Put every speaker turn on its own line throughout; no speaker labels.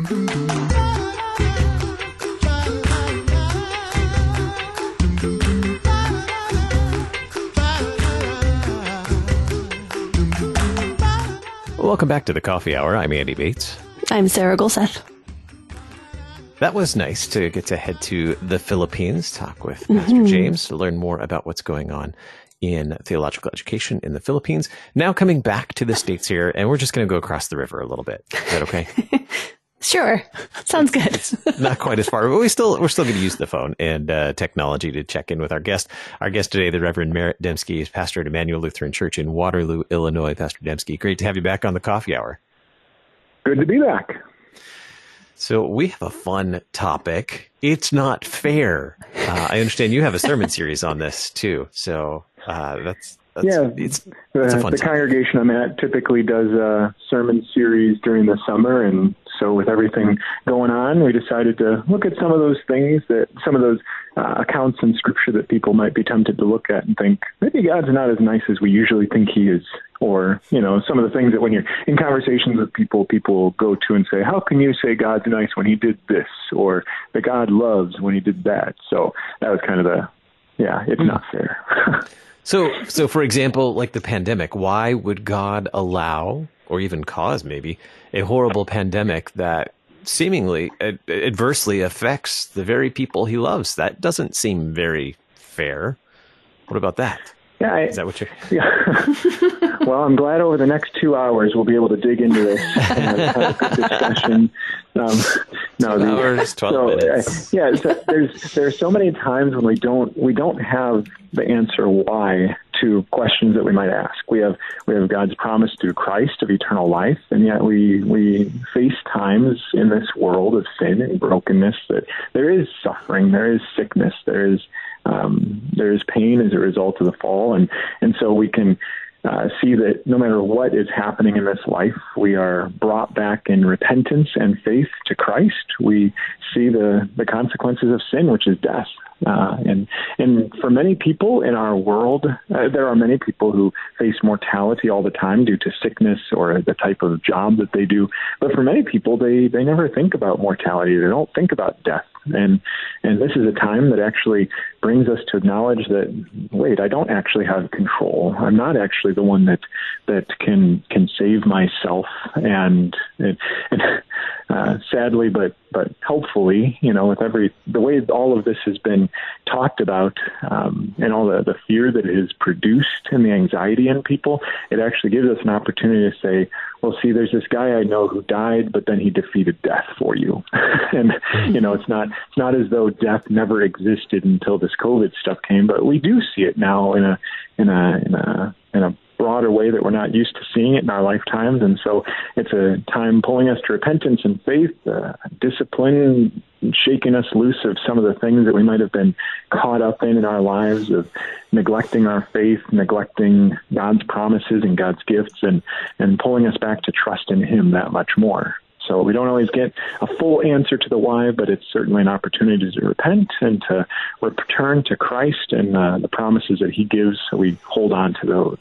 Welcome back to the Coffee Hour. I'm Andy Bates.
I'm Sarah Gulseth.
That was nice to get to head to the Philippines, talk with Pastor mm-hmm. James to learn more about what's going on in theological education in the Philippines. Now coming back to the States here, and we're just going to go across the river a little bit. Is that okay?
Sure, sounds good.
not quite as far, but we still we're still going to use the phone and uh, technology to check in with our guest. Our guest today, the Reverend Merritt Demski, is pastor at Immanuel Lutheran Church in Waterloo, Illinois. Pastor Demski, great to have you back on the Coffee Hour.
Good to be back.
So we have a fun topic. It's not fair. Uh, I understand you have a sermon series on this too. So uh, that's that's,
yeah, it's, it's the, the congregation I'm at typically does a sermon series during the summer, and so with everything going on, we decided to look at some of those things that some of those uh, accounts in Scripture that people might be tempted to look at and think maybe God's not as nice as we usually think He is, or you know some of the things that when you're in conversations with people, people go to and say, "How can you say God's nice when He did this?" or "that God loves when He did that." So that was kind of the yeah, it's mm. not fair.
So, so for example, like the pandemic, why would God allow or even cause maybe a horrible pandemic that seemingly ad- adversely affects the very people he loves? That doesn't seem very fair. What about that?
Yeah, I,
is that what you're?
Yeah. well, I'm glad over the next two hours we'll be able to dig into this and have a good discussion. Um,
no, the, hours, twelve so, minutes.
Yeah, so there's there's so many times when we don't we don't have the answer why to questions that we might ask. We have we have God's promise through Christ of eternal life, and yet we we face times in this world of sin and brokenness that there is suffering, there is sickness, there is um, there is pain as a result of the fall, and and so we can uh, see that no matter what is happening in this life, we are brought back in repentance and faith to Christ. We see the the consequences of sin, which is death. Uh, and and for many people in our world, uh, there are many people who face mortality all the time due to sickness or the type of job that they do. But for many people, they they never think about mortality. They don't think about death. And and this is a time that actually brings us to acknowledge that wait, I don't actually have control. I'm not actually the one that that can can save myself. And and, and uh, sadly, but but helpfully, you know, with every the way all of this has been talked about um, and all the the fear that it has produced and the anxiety in people, it actually gives us an opportunity to say, well, see, there's this guy I know who died, but then he defeated death for you. and, you know, it's not, it's not as though death never existed until this COVID stuff came, but we do see it now in a, in a, in a, in a broader way that we're not used to seeing it in our lifetimes. And so it's a time pulling us to repentance and faith, uh, discipline, shaking us loose of some of the things that we might have been caught up in in our lives of neglecting our faith, neglecting God's promises and God's gifts, and, and pulling us back to trust in Him that much more. So we don't always get a full answer to the why, but it's certainly an opportunity to repent and to return to Christ and uh, the promises that He gives. So we hold on to those.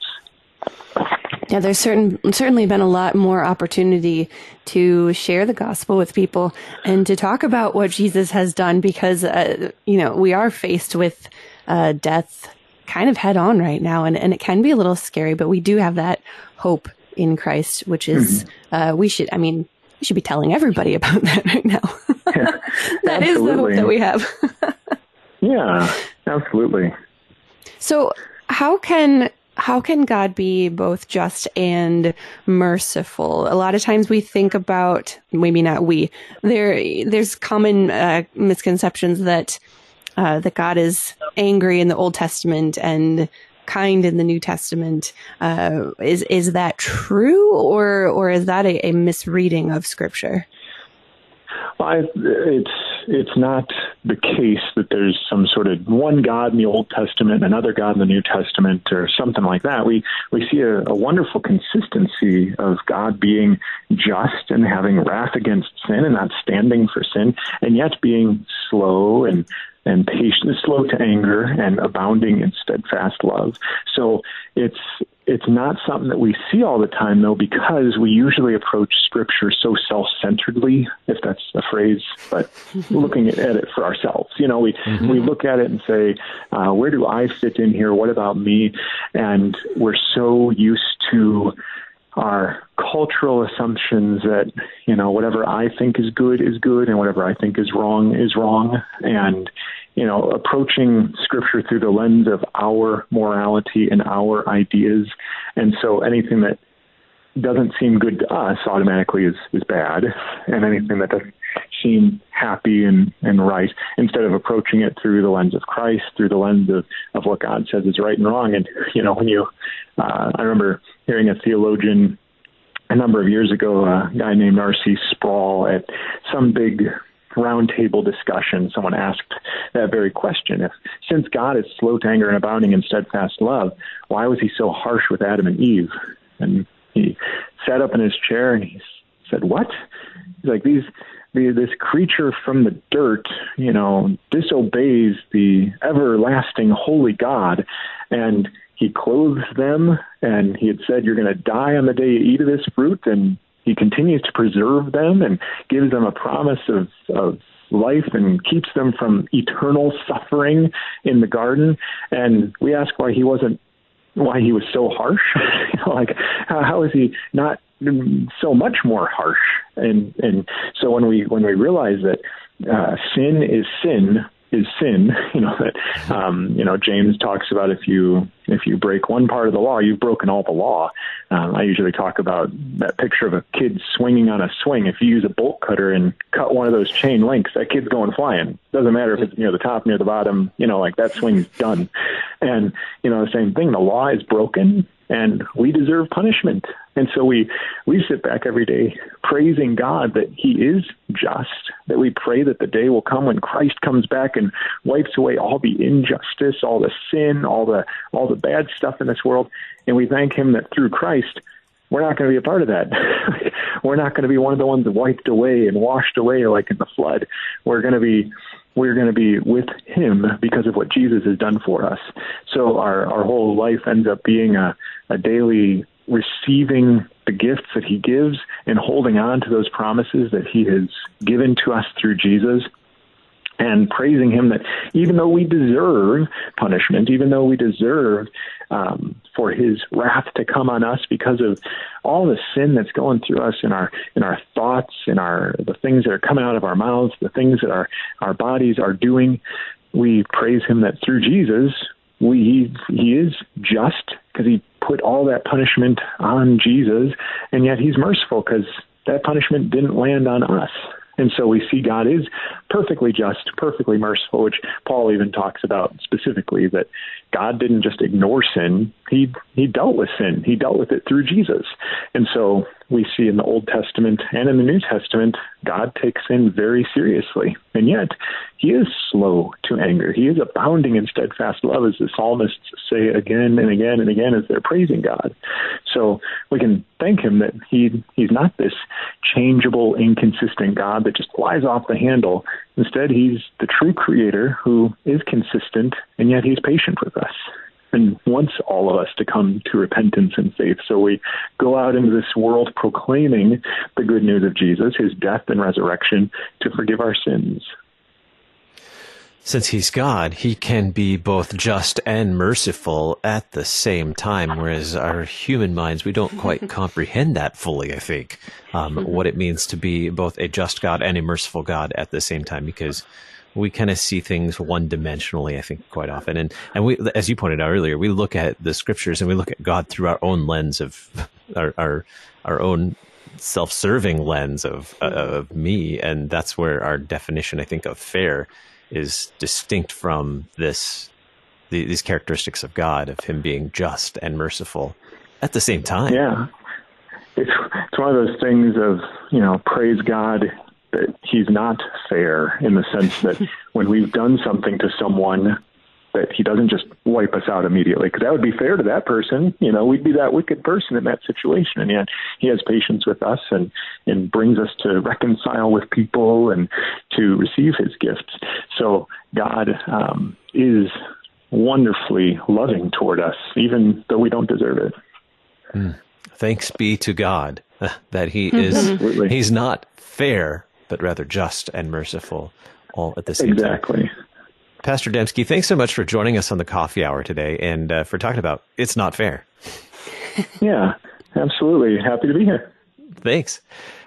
Yeah, there's certain certainly been a lot more opportunity to share the gospel with people and to talk about what Jesus has done because uh, you know we are faced with uh, death kind of head on right now, and and it can be a little scary, but we do have that hope in Christ, which is mm-hmm. uh, we should. I mean, we should be telling everybody about that right now. yeah, that is the hope that we have.
yeah, absolutely.
So, how can how can God be both just and merciful? A lot of times we think about, maybe not we, there, there's common uh, misconceptions that, uh, that God is angry in the Old Testament and kind in the New Testament. Uh, is, is that true or, or is that a, a misreading of scripture?
Well, I, it's it's not the case that there's some sort of one God in the Old Testament, and another God in the New Testament, or something like that. We we see a, a wonderful consistency of God being just and having wrath against sin and not standing for sin, and yet being slow and and patient, slow to anger, and abounding in steadfast love. So it's it's not something that we see all the time though because we usually approach scripture so self-centeredly if that's a phrase but looking at it for ourselves you know we mm-hmm. we look at it and say uh, where do i fit in here what about me and we're so used to our cultural assumptions that you know whatever I think is good is good and whatever I think is wrong is wrong. And you know approaching scripture through the lens of our morality and our ideas. And so anything that doesn't seem good to us automatically is is bad. And anything that doesn't seem happy and and right instead of approaching it through the lens of Christ through the lens of of what God says is right and wrong and you know when you uh, I remember hearing a theologian a number of years ago, a guy named R.C. Sproul at some big roundtable discussion, someone asked that very question. If since God is slow to anger and abounding in steadfast love, why was he so harsh with Adam and Eve? And he sat up in his chair and he said, What? He's like these the, this creature from the dirt, you know, disobeys the everlasting holy God. And he clothes them and he had said you're going to die on the day you eat of this fruit. And he continues to preserve them and gives them a promise of, of life and keeps them from eternal suffering in the garden. And we ask why he wasn't why he was so harsh. Like how, how is he not so much more harsh and and so when we when we realize that uh, sin is sin is sin. You know that um, you know James talks about if you if you break one part of the law, you've broken all the law. Um, I usually talk about that picture of a kid swinging on a swing. If you use a bolt cutter and cut one of those chain links, that kid's going flying. Doesn't matter if it's near the top, near the bottom. You know, like that swing's done. And you know the same thing. The law is broken and we deserve punishment. And so we we sit back every day praising God that He is just. That we pray that the day will come when Christ comes back and wipes away all the injustice, all the sin, all the all the bad stuff in this world, and we thank Him that through Christ we're not going to be a part of that. we're not going to be one of the ones wiped away and washed away like in the flood. We're going to be we're going to be with him because of what Jesus has done for us. So our, our whole life ends up being a, a daily receiving the gifts that he gives and holding on to those promises that he has given to us through Jesus and praising him that even though we deserve punishment, even though we deserve um, for his wrath to come on us because of all the sin that's going through us in our in our thoughts, in our the things that are coming out of our mouths, the things that our our bodies are doing, we praise him that through Jesus we he, he is just because he put all that punishment on Jesus, and yet he's merciful because that punishment didn't land on us. And so we see God is perfectly just, perfectly merciful, which Paul even talks about specifically that God didn't just ignore sin, he he dealt with sin. He dealt with it through Jesus. And so we see in the Old Testament and in the New Testament, God takes sin very seriously. And yet, he is slow to anger. He is abounding in steadfast love, as the psalmists say again and again and again as they're praising God. So we can thank him that he he's not this changeable, inconsistent God that just flies off the handle. Instead, he's the true creator who is consistent, and yet he's patient with us and wants all of us to come to repentance and faith. So we go out into this world proclaiming the good news of Jesus, his death and resurrection, to forgive our sins.
Since he's God, he can be both just and merciful at the same time, whereas our human minds, we don't quite comprehend that fully, I think, um, what it means to be both a just God and a merciful God at the same time, because we kind of see things one dimensionally, I think, quite often. And, and we, as you pointed out earlier, we look at the scriptures and we look at God through our own lens of our, our, our own self-serving lens of, uh, of me. And that's where our definition, I think, of fair is distinct from this, the, these characteristics of God, of him being just and merciful at the same time.
Yeah. It's, it's one of those things of, you know, praise God that he's not fair in the sense that when we've done something to someone that he doesn't just wipe us out immediately because that would be fair to that person you know we'd be that wicked person in that situation and yet he has patience with us and and brings us to reconcile with people and to receive his gifts so god um, is wonderfully loving toward us even though we don't deserve it
Mm. Thanks be to God that He is Absolutely. He's not fair, but rather just and merciful, all at the same
exactly.
time. Exactly. Pastor Demski, thanks so much for joining us on the coffee hour today and uh, for talking about it's not fair.
yeah, absolutely. Happy to be here.
Thanks.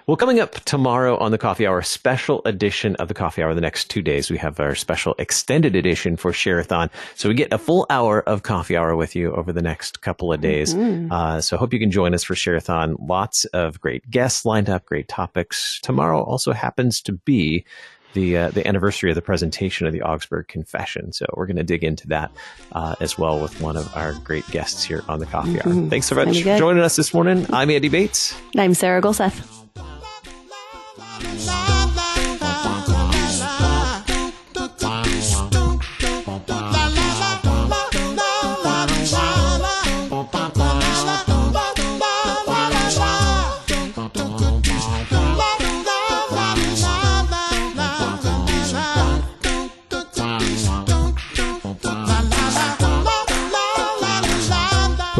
Well, coming up tomorrow on the Coffee Hour, special edition of the Coffee Hour. The next two days, we have our special extended edition for Share-a-thon. So we get a full hour of Coffee Hour with you over the next couple of days. Mm-hmm. Uh, so hope you can join us for Share-a-thon. Lots of great guests lined up, great topics. Tomorrow also happens to be the uh, the anniversary of the presentation of the Augsburg Confession. So we're going to dig into that uh, as well with one of our great guests here on the Coffee Hour. Mm-hmm. Thanks so much for joining us this morning. I'm Andy Bates.
I'm Sarah